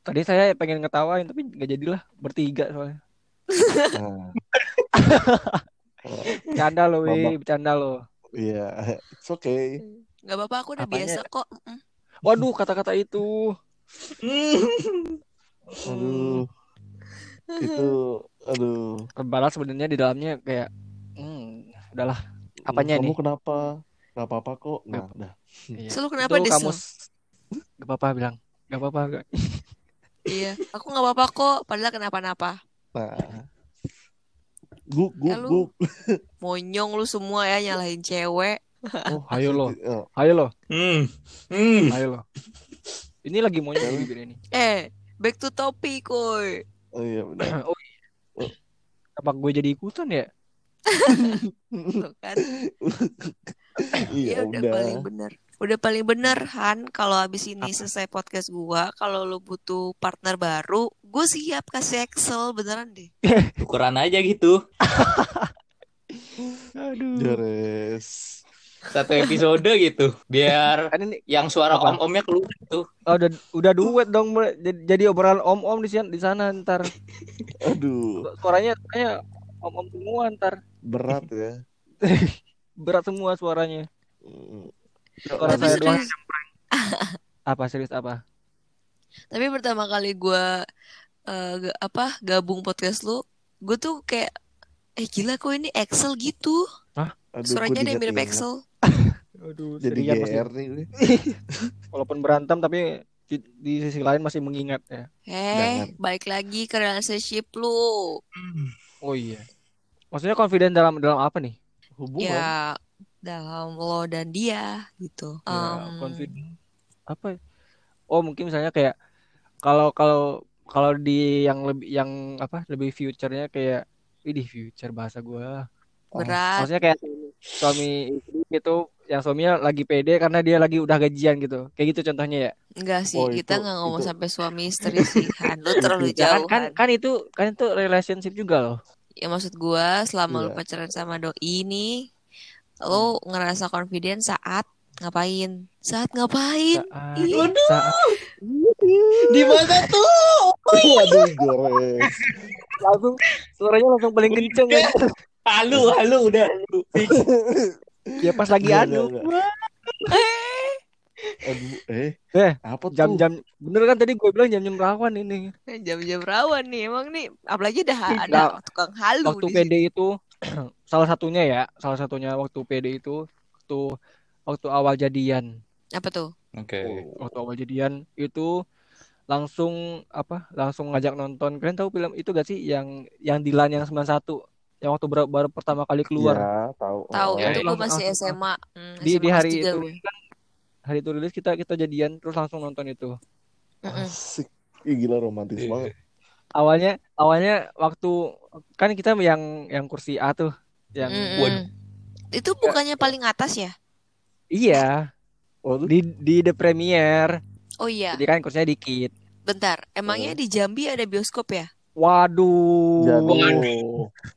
Tadi saya pengen ngetawain tapi nggak jadilah bertiga soalnya. (laughs) Nah, Bercanda loh, wi, bercanda loh. Iya, it's okay. nggak apa-apa aku udah Apanya? biasa kok. Waduh, kata-kata itu. (laughs) Aduh, itu, (laughs) aduh. Padahal sebenarnya di dalamnya kayak, hmm, udahlah. Apanya Kamu nih? kenapa? Gak apa-apa kok. Nah, dah. Iya. Selalu kenapa Itu deh, kamu Sul? s- gak apa-apa bilang. Gak apa-apa. Gak. Iya, aku nggak apa-apa kok. Padahal kenapa-napa. Nah. Guk, guk, lu- guk. (laughs) Monyong lu semua ya nyalahin cewek. Oh, (laughs) Ayo lo. oh, Ayo loh, Hmm. Hmm. ayo loh. Ini lagi monyong di bibir ini. Eh, back to topic, koy. oh iya benar. (clears throat) Oh, iya. Apa gue jadi ikutan ya? Tuh kan. (laughs) Iya Iya, udah udah. paling bener. Udah paling bener, Han. Kalau habis ini selesai podcast gua, kalau lu butuh partner baru, gue siap kasih Excel beneran deh. (laughs) Ukuran aja gitu. (laughs) Aduh. Jores. Satu episode gitu. Biar Kan ini yang suara Apa? om-omnya keluar tuh. oh, udah udah duet dong jadi, jadi obrolan om-om di sana di sana ntar. Aduh, Suaranya kayak om-om semua ntar. berat ya. (laughs) Berat semua suaranya. Mm. Suara Tapi saya doang. serius, Apa serius apa? tapi pertama kali gua eh, ga- apa gabung podcast lu, gue tuh kayak eh gila kok ini Excel gitu. Aduh, Suaranya ada yang mirip. Excel. Aduh, Jadi serian masih. GR nih gue. (laughs) Walaupun berantem tapi di, di sisi lain masih mengingat ya. Eh, Jangan. balik lagi ke relationship lu. Oh iya. Maksudnya confident dalam dalam apa nih? Hubungan. Ya, dalam lo dan dia gitu. Ya, Em, confident. Apa? ya? Oh, mungkin misalnya kayak kalau kalau kalau di yang lebih yang apa? Lebih future-nya kayak Widih future bahasa gua. berat. Maksudnya kayak suami gitu yang suaminya lagi pede karena dia lagi udah gajian gitu. Kayak gitu contohnya ya. Enggak sih, Oh, kita nggak ngomong itu- sampai suami istri sih, Han. (laughs) Lu terlalu kan, jauh, kan Han. kan itu kan itu relationship juga loh. Ya maksud gua, selama lu Iya. pacaran sama doi nih, lu ngerasa confident saat ngapain? Saat ngapain? Saat, Ih. saat Di mana tuh? Waduh, Jores. langsung suaranya langsung paling kenceng ya. Halu, halu udah. (laughs) Ya pas lagi Enggak, anu. Aduh, eh. Eh, Apa tuh? Jam-jam bener kan tadi gue bilang jam-jam rawan ini. Jam-jam rawan nih, emang nih. Apalagi ada ada Nah, tukang halu Waktu PD sini. itu (clears throat) salah satunya ya, salah satunya waktu PD itu waktu waktu awal jadian. Apa tuh? Oke. Waktu awal jadian itu langsung apa langsung ngajak nonton kalian tahu film itu gak sih yang yang Dilan yang 91 yang waktu baru, baru pertama kali keluar Ya, tahu. Tahu Oh. Ya, itu ya. gue masih Langsung- SMA. Hmm, di SMA di hari itu gue. kan hari itu rilis kita kita jadian terus langsung nonton itu. Asik. Ih, gila romantis Iya. banget. awalnya awalnya waktu kan kita yang yang kursi A tuh yang Mm-mm. Waduh. Itu bukannya paling atas ya? iya Oh, di di the premiere Oh iya, jadi kan kursinya dikit bentar. Emangnya di Jambi ada bioskop ya? Waduh Jadi,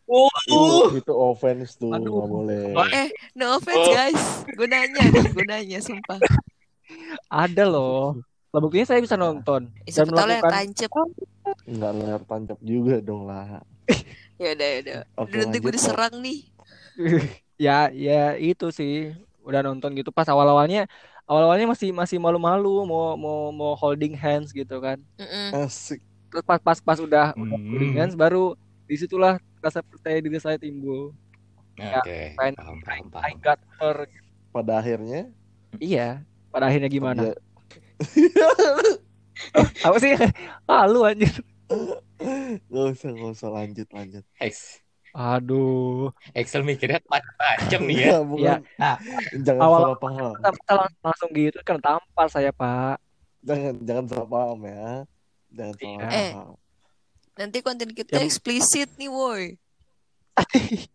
Oh, itu, itu offense tuh, Aduh. nggak boleh. Eh, no offense Oh. guys. Gue nanya nih, gue nanya sumpah. ada loh lah buktinya saya bisa nonton Eh, dan melakukan tancep. Nggak layar tancap juga dong lah. (laughs) Ya udah, ya udah. Oke, Udah nanti gue diserang nih. (laughs) ya ya itu sih udah nonton gitu pas awal awalnya awal awalnya masih masih malu malu mau mau mau holding hands gitu kan Mm-mm. Asik. Terus pas pas pas udah udah Hmm. hands baru di situlah rasa percaya diri saya timbul Oke, Main- paham, paham, I paham. got her Pada akhirnya, iya pada akhirnya gimana (laughs) apa sih lalu anjir nggak usah, nggak usah lanjut, lanjut. Ex, aduh Excel mikirnya macam-macam nih ya. Ya. Nah. Jangan Awal- salah paham. kita, kita lang- langsung gitu kan tampar saya pak Jangan, jangan salah paham ya. Salah Iya. Eh. Nanti konten kita Yang- eksplisit nih, woi. (laughs)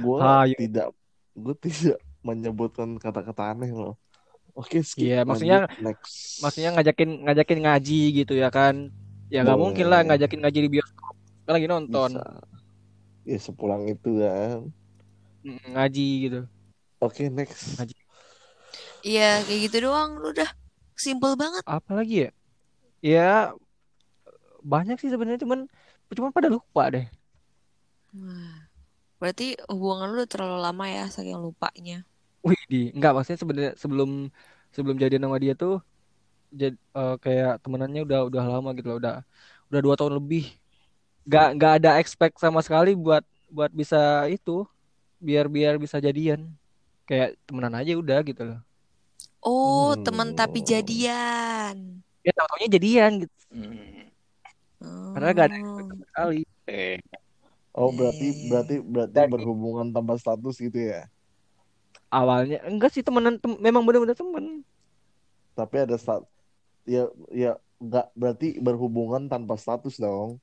Gue tidak, gue tidak menyebutkan kata-kata aneh loh. Oke, skip. Iya, maksudnya- Lanjut, next. maksudnya ngajakin ngajakin ngaji gitu ya kan ya nggak mungkin lah ngajakin ngaji di bioskop kan lagi nonton Bisa. Ya sepulang itu kan. Ngaji gitu Oke, next. Ngaji. Iya, kayak gitu doang. Udah simple banget. apa lagi ya ya banyak sih sebenarnya cuman cuman pada lupa deh Wah. Berarti hubungan lu udah terlalu lama ya, saking lupanya. wih di nggak maksudnya sebenarnya sebelum sebelum jadian sama dia tuh jad, eh, kayak temenannya udah udah lama gitu loh udah udah dua tahun lebih nggak nggak ada expect sama sekali buat buat bisa itu biar biar bisa jadian kayak temenan aja udah gitu loh Oh, Hmm. teman tapi jadian. ya tahu taunya jadian gitu Hmm. Padahal nggak ada Oh. sekali Eh, Oh, berarti Iya, iya, iya. berarti berarti Dari- berhubungan tanpa status gitu ya. awalnya enggak sih temenan tem- memang bener-bener temen Tapi ada stat ya ya enggak berarti berhubungan tanpa status dong.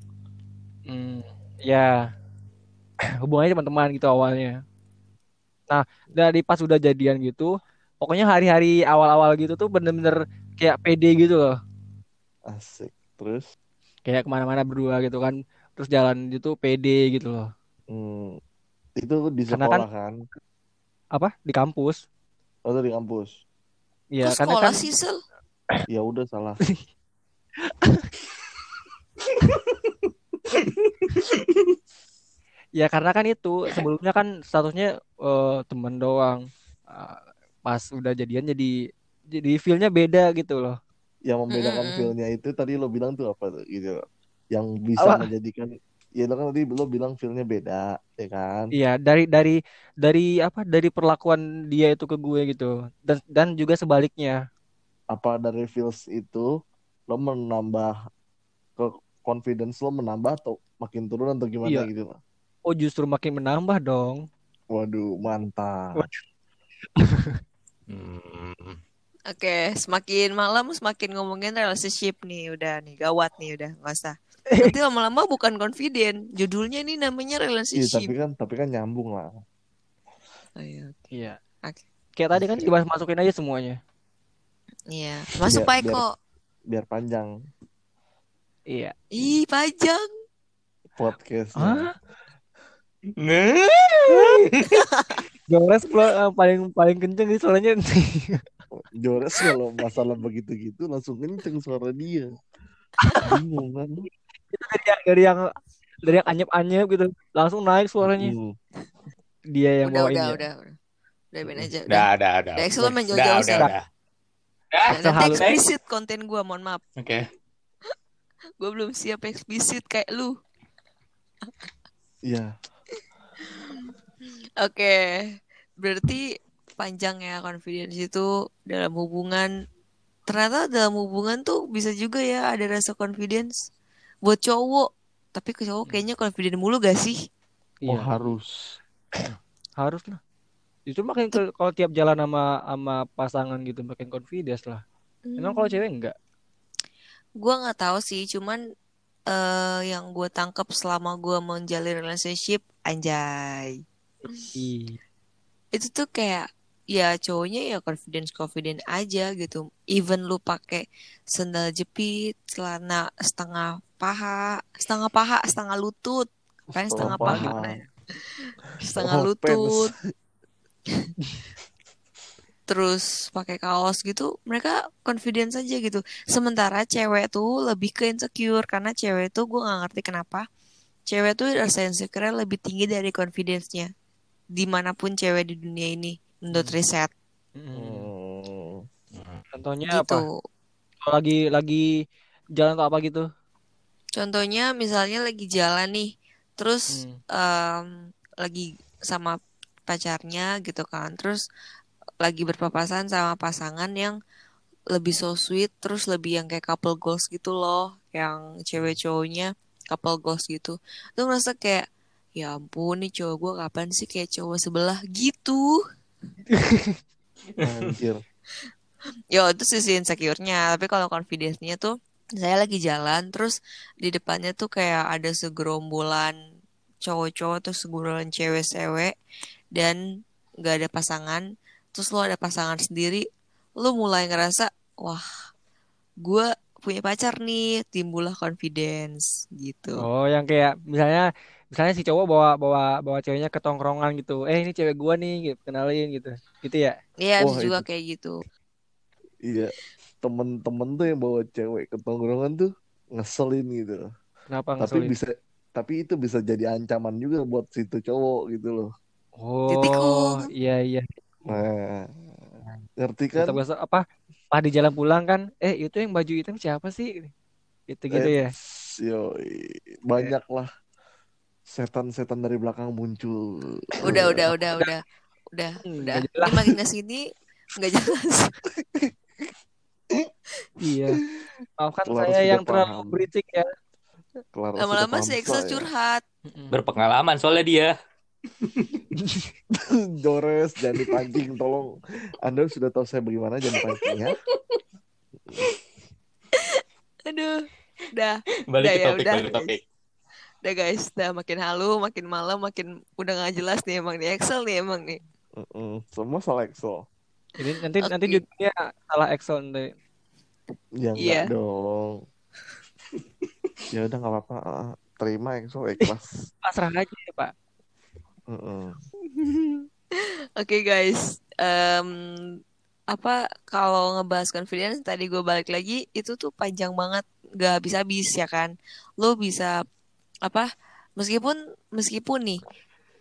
Hmm, ya (clears throat) hubungannya teman-teman gitu awalnya. Nah, dari pas udah jadian gitu, pokoknya hari-hari awal-awal gitu tuh bener-bener kayak pede gitu loh. Asik. Terus Kayak ke mana-mana berdua gitu kan. Terus jalan gitu pede gitu loh. hmm, itu di Karena sekolah kan? Apa? Di kampus. Atau di kampus? Ya, Kok karena sekolah kan sih, Sel? (coughs) Ya udah salah. (laughs) ya karena kan itu sebelumnya kan statusnya eh, teman doang. Ah, Pas udah jadian jadi jadi feel-nya beda gitu loh. Yang membedakan feel-nya itu tadi lo bilang tuh apa tuh gitu. Yang bisa Apa? menjadikan ya lo kan tadi lo bilang feel-nya beda, ya kan? Iya, dari dari dari apa? Dari perlakuan dia itu ke gue gitu. Dan dan juga sebaliknya. Apa dari feels itu lo menambah ke confidence lo menambah atau makin turun atau gimana Iya. gitu loh. Oh, justru makin menambah dong. Waduh, mantap. hmm. Oke, semakin malam semakin ngomongin relationship nih, udah nih gawat nih, udah nggak usah. Nanti lama-lama bukan confident, judulnya nih namanya Iya, tapi relationship. kan tapi kan nyambung lah. Oh, iya. Iya. Oke. Kayak tadi kan dimas masukin aja semuanya. Iya, masuk Biar- Pak biar- Eko. Biar panjang Iya. Ih, pajang. podcastnya. Hah? Jores pula, eh, paling paling kenceng nih suaranya. Jores kalau masalah begitu-gitu langsung kenceng suara dia. Bingung kan? dari yang dari yang dari yang anyep-anyep gitu langsung naik suaranya. Hmm. Dia yang Udah, bawain udah, ya. udah, udah. Udah, Ben aja. Udah. Udah, udah, udah. Udah, Udah, udah, udah. Dah, Nah, nanti Sehalus- eksplisit konten gua, mohon maaf. Oke. (laughs) Gue belum siap eksplisit kayak lu. Iya. Oke, berarti panjang ya confidence itu dalam hubungan ternyata dalam hubungan tuh bisa juga ya ada rasa confidence buat cowok. Tapi ke cowok kayaknya confident mulu gak sih? Oh Iya, harus. (coughs) harus lah. Itu makin ke- kalau tiap jalan sama sama pasangan gitu makin confidence lah. Emang kalau Hmm. cewek enggak? Gua nggak tahu sih, cuman eh yang gue tangkap selama gue menjalin relationship, anjay. Ih, Itu tuh kayak ya cowoknya ya confidence confident aja gitu. Even lu pakai sandal jepit, celana setengah paha, setengah paha, setengah lutut. Kan setengah paha gimana ya? (laughs) Setengah Oh, lutut, (laughs) terus pakai kaos gitu, mereka confidence aja gitu. Sementara cewek tuh lebih ke insecure karena cewek tuh gue nggak ngerti kenapa. Cewek tuh rasa insecure lebih tinggi dari confidence-nya. Di mana pun cewek di dunia ini menurut Hmm. riset mm. Hmm. Contohnya apa? gitu. Kalau lagi lagi jalan atau apa gitu? Contohnya misalnya lagi jalan nih, terus Hmm. em, lagi sama pacarnya gitu kan, terus lagi berpapasan sama pasangan yang lebih so sweet, terus lebih yang kayak couple goals gitu loh, yang cewek cowoknya couple goals gitu. Tuh ngerasa kayak, ya ampun nih cowok gue kapan sih kayak cowok sebelah gitu. Anjir. Ya itu sisi insecure-nya, tapi kalau confidence-nya tuh saya lagi jalan terus di depannya tuh kayak ada segerombolan cowok-cowok tuh segerombolan cewek-cewek dan nggak ada pasangan, terus lo ada pasangan sendiri, lo mulai ngerasa wah gue punya pacar nih, timbullah confidence gitu. Oh, yang kayak misalnya misalnya si cowok bawa bawa bawa ceweknya ke tongkrongan gitu. Eh, ini cewek gua nih, gitu. kenalin gitu. Gitu ya? Iya Wah, juga itu- kayak gitu. Iya. Temen-temen tuh yang bawa cewek ke tongkrongan tuh ngeselin gitu. Kenapa Tapi ngeselin? bisa tapi itu bisa jadi ancaman juga buat situ cowok gitu loh. Oh, Titikku. iya iya. Nah, ngerti kan? Besok apa? Pas di jalan pulang kan, eh itu yang baju hitam siapa sih? Gitu-gitu ya. Eits, yoi. Banyak lah setan-setan dari belakang muncul. Udah udah udah udah udah Hmm, udah. Ini makin ke sini nggak jelas. Iya. Maafkan Kelar saya yang terlalu paham. berisik ya. Clara sudah Lama-lama si Excel saya. curhat. Berpengalaman soalnya dia. (laughs) Jores, jangan dipancing, tolong. Anda sudah tahu saya bagaimana, jangan dipancing ya. Aduh, udah, Balik Udah ke ya, topik, udah, balik ke topik. Udah guys, udah makin halu, makin malam, makin udah nggak jelas nih emang nih Excel nih emang nih. Mm-mm, Semua salah Excel. Ini nanti nanti Oke. judulnya salah Excel nanti. Ya enggak Iya. dong. (laughs) ya udah nggak apa-apa. Ah, Terima Excel ikhlas. Pasrah aja ya, Pak. Mm-mm. Oke guys, Em, apa kalau ngebahas confidence tadi gue balik lagi itu tuh panjang banget, gak habis-habis ya kan. Lo bisa apa? Meskipun meskipun nih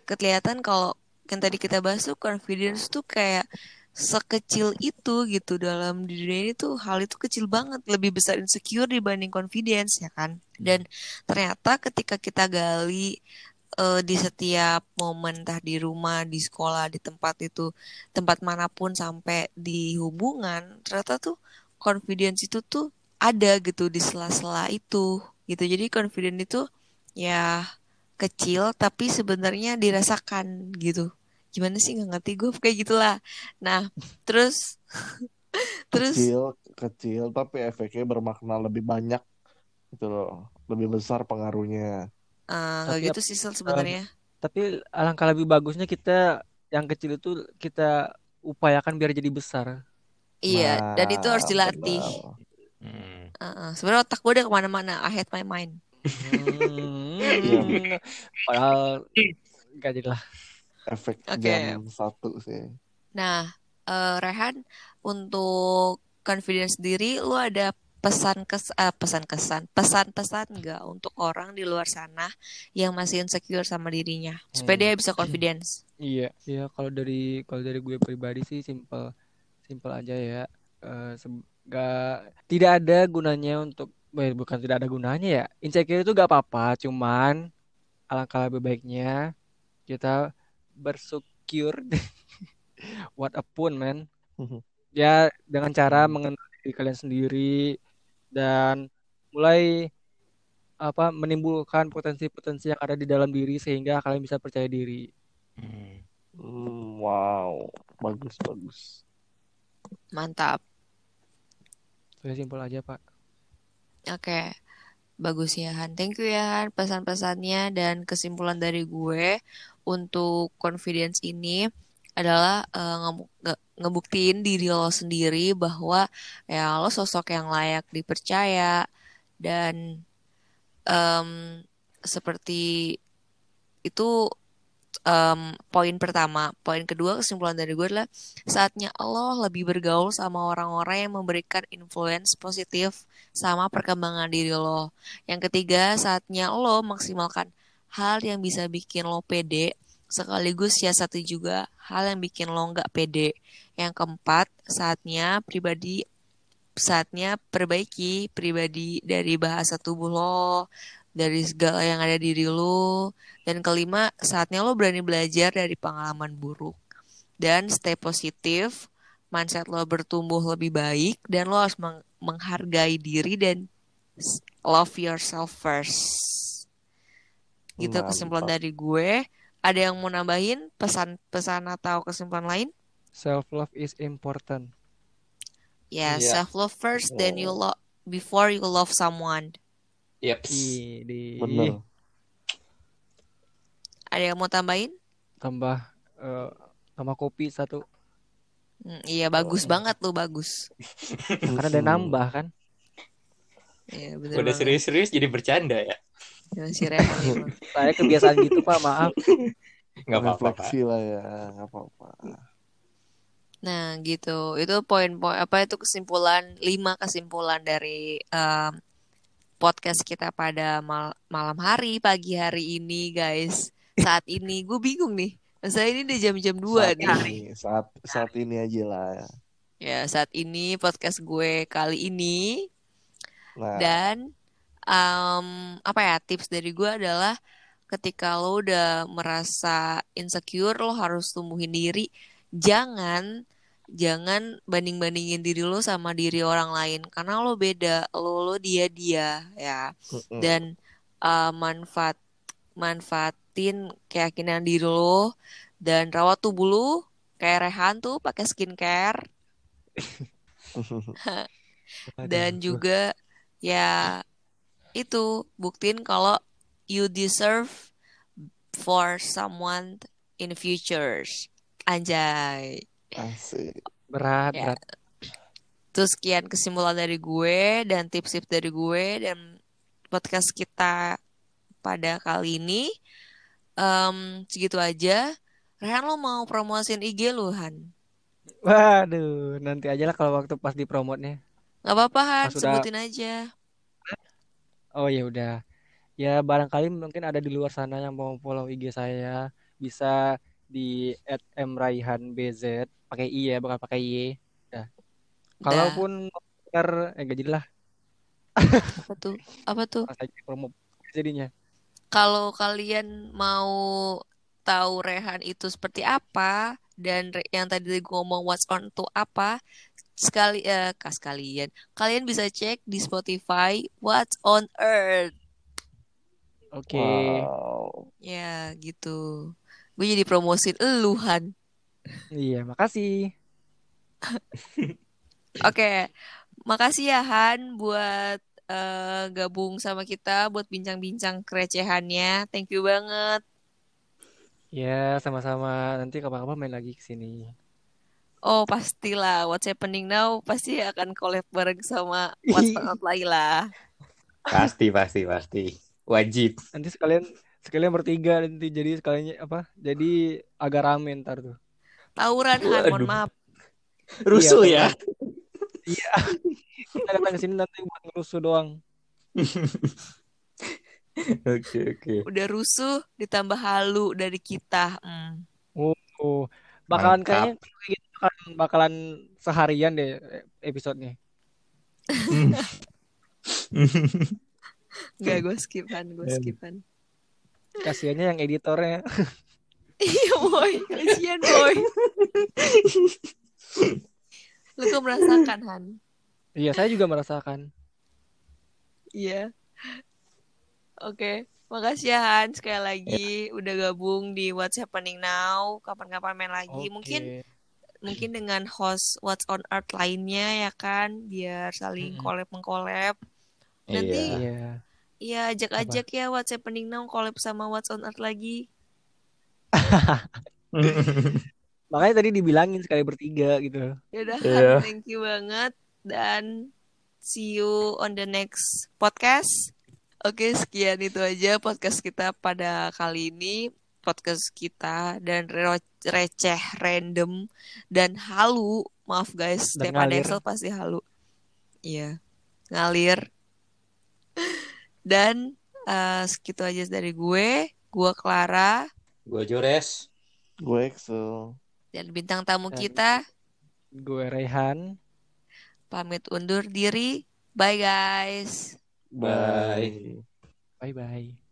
kelihatan kalau yang tadi kita bahas tuh confidence tuh kayak sekecil itu gitu dalam di dunia ini tuh hal itu kecil banget lebih besar insecure dibanding confidence ya kan dan ternyata ketika kita gali eh, di setiap momen entah di rumah di sekolah di tempat itu tempat mana pun sampai di hubungan ternyata tuh confidence itu tuh ada gitu di sela-sela itu gitu jadi confidence itu ya kecil tapi sebenarnya dirasakan gitu gimana sih nggak ngerti gue kayak gitulah nah terus (laughs) terus Kecil, kecil, tapi efeknya bermakna lebih banyak. Gitu loh. Lebih besar pengaruhnya. eh, nggak Tapi gitu sih Sel, sebenarnya Tapi alangkah lebih bagusnya kita yang kecil itu kita upayakan biar jadi besar. iya dan itu harus Nah, dilatih benar. Hmm. Heeh. sebenarnya otak gue udah ke mana-mana I had my mind Hmm, padahal nggak jadi lah. Efek Oke. jam satu sih. Nah, eh, Rehan, untuk confidence diri, lu ada pesan kes eh, pesan kesan, pesan-pesan nggak untuk orang di luar sana yang masih insecure sama dirinya, supaya Hmm. dia bisa confidence? Iya, iya kalau dari kalau dari gue pribadi sih simple simple aja ya. Eh, se- nggak tidak ada gunanya untuk eh, bukan tidak ada gunanya ya. Insecure itu gak apa-apa, cuman alangkah lebih baiknya kita bersyukur (laughs) what a pun man. Ya dengan cara mengenal diri kalian sendiri dan mulai apa menimbulkan potensi-potensi yang ada di dalam diri sehingga kalian bisa percaya diri. Hmm, wow, bagus bagus. Mantap. Saya simpel aja, Pak. Oke. Bagus ya Han. Thank you ya Han pesan-pesannya dan kesimpulan dari gue untuk confidence ini adalah eh, nge- nge- ngebuktiin diri lo sendiri bahwa ya lo sosok yang layak dipercaya dan em, seperti itu em, poin pertama. Poin kedua kesimpulan dari gue adalah saatnya lo lebih bergaul sama orang-orang yang memberikan influence positif sama perkembangan diri lo. Yang ketiga, saatnya lo maksimalkan hal yang bisa bikin lo pede, sekaligus siasati juga hal yang bikin lo nggak pede. Yang keempat, saatnya pribadi saatnya perbaiki pribadi dari bahasa tubuh lo, dari segala yang ada di diri lo. Dan kelima, saatnya lo berani belajar dari pengalaman buruk. Dan stay positif, mindset lo bertumbuh lebih baik, dan lo harus meng- menghargai diri dan love yourself first. Gitu kesimpulan Mantap. dari gue. Ada yang mau nambahin pesan-pesan atau kesimpulan lain? Self love is important. Ya, Iya. self love first, then you love before you love someone. Yaps. Ini Bener. Ada yang mau tambahin? tambah eh, tambah kopi satu Hmm, iya, bagus banget tuh, bagus. (laughs) karena ada nambah kan. Iya, bener Udah serius-serius jadi bercanda ya. Ya, si Rehan emang. (laughs) Saya kebiasaan gitu, Pak, maaf. (laughs) Nggak apa-apa. Refleksi lah ya, nggak apa-apa. Nah, gitu. Itu poin-poin apa itu kesimpulan lima kesimpulan dari em, podcast kita pada mal- malam hari, pagi hari ini, guys. Saat ini gue bingung nih. Masa ini udah jam-jam 2 saat nih. ini, saat saat ini aja lah. ya. Ya, saat ini podcast gue kali ini Nah, dan em, apa ya tips dari gue adalah ketika lo udah merasa insecure lo harus tumbuhin diri jangan jangan banding bandingin diri lo sama diri orang lain karena lo beda lo lo dia dia ya dan eh, manfaat manfaatin keyakinan diri lo dan rawat tubuh lo kayak Rehan tuh pakai skincare. (laughs) (laughs) Dan juga ya itu buktiin kalau you deserve for someone in futures anjay Asik. berat, Ya. berat. terus sekian kesimpulan dari gue dan tips-tips dari gue dan podcast kita pada kali ini Em, segitu aja Rehan lo mau promosiin IG lu Han Waduh, nanti aja lah kalau waktu pas di promotnya. nggak apa-apa Han Pas udah- sebutin aja Oh ya udah. Ya barangkali mungkin ada di luar sana yang mau follow IG saya bisa di @mraihanbz pakai i ya bukan pakai y. Udah. Kalaupun share, eh gak jadilah apa tuh apa tuh promo jadinya. kalau kalian mau tahu Rehan itu seperti apa dan re- yang tadi gue ngomong what's on to apa sekali eh kas kalian kalian bisa cek di Spotify what's on earth Oke. Wow. ya gitu gue jadi promosin eluhan Iya, makasih. (laughs) oke makasih ya Han buat eh, gabung sama kita buat bincang-bincang kerecehannya thank you banget Ya, sama-sama. Nanti kapan-kapan main lagi ke sini. Oh pastilah What's Happening Now pasti akan collab bareng sama What's (laughs) On Laila. Pasti, pasti, pasti. Wajib. Nanti sekalian sekalian bertiga nanti jadi sekalian apa? Jadi agak rame ntar tuh. Tawuran Han, mohon maaf. Rusuh Iya, ya. (laughs) Kita datang ke sini nanti buat ngerusuh doang. (laughs) Oke, oke. Udah rusuh ditambah halu dari kita. Hmm. Oh, bakalan Mantap. kayaknya kayak gitu bakalan, bakalan seharian deh episodenya. (laughs) Nggak gue skip Han, gue Iya. Kasiannya yang editornya. Iya boy, kasihan boy. Lu kok merasakan Han? Iya, saya juga merasakan. Iya. Oke, makasih ya Han sekali lagi udah gabung di What's Happening Now. Kapan-kapan main lagi. Mungkin Oke. mungkin dengan host What's on Earth lainnya ya kan, biar saling collab mengkolab. Nanti Iya. Iya. ya ajak-ajak ya What's Happening Now collab sama What's on Earth lagi. (laughs) Makanya tadi dibilangin sekali bertiga gitu. Ya udah Iya. Han, (laughs) thank you banget dan see you on the next podcast. Oke, sekian itu aja podcast kita pada kali ini. Podcast kita dan re- receh, random, dan halu. Maaf guys, setiap ada. Excel pasti halu. Iya, ngalir. (laughs) Dan eh, segitu aja dari gue. Gue Clara. Gue Jores. Gue Excel. Dan bintang tamu Dan- kita Gue Rehan. pamit undur diri. Bye guys. Bye. Bye bye.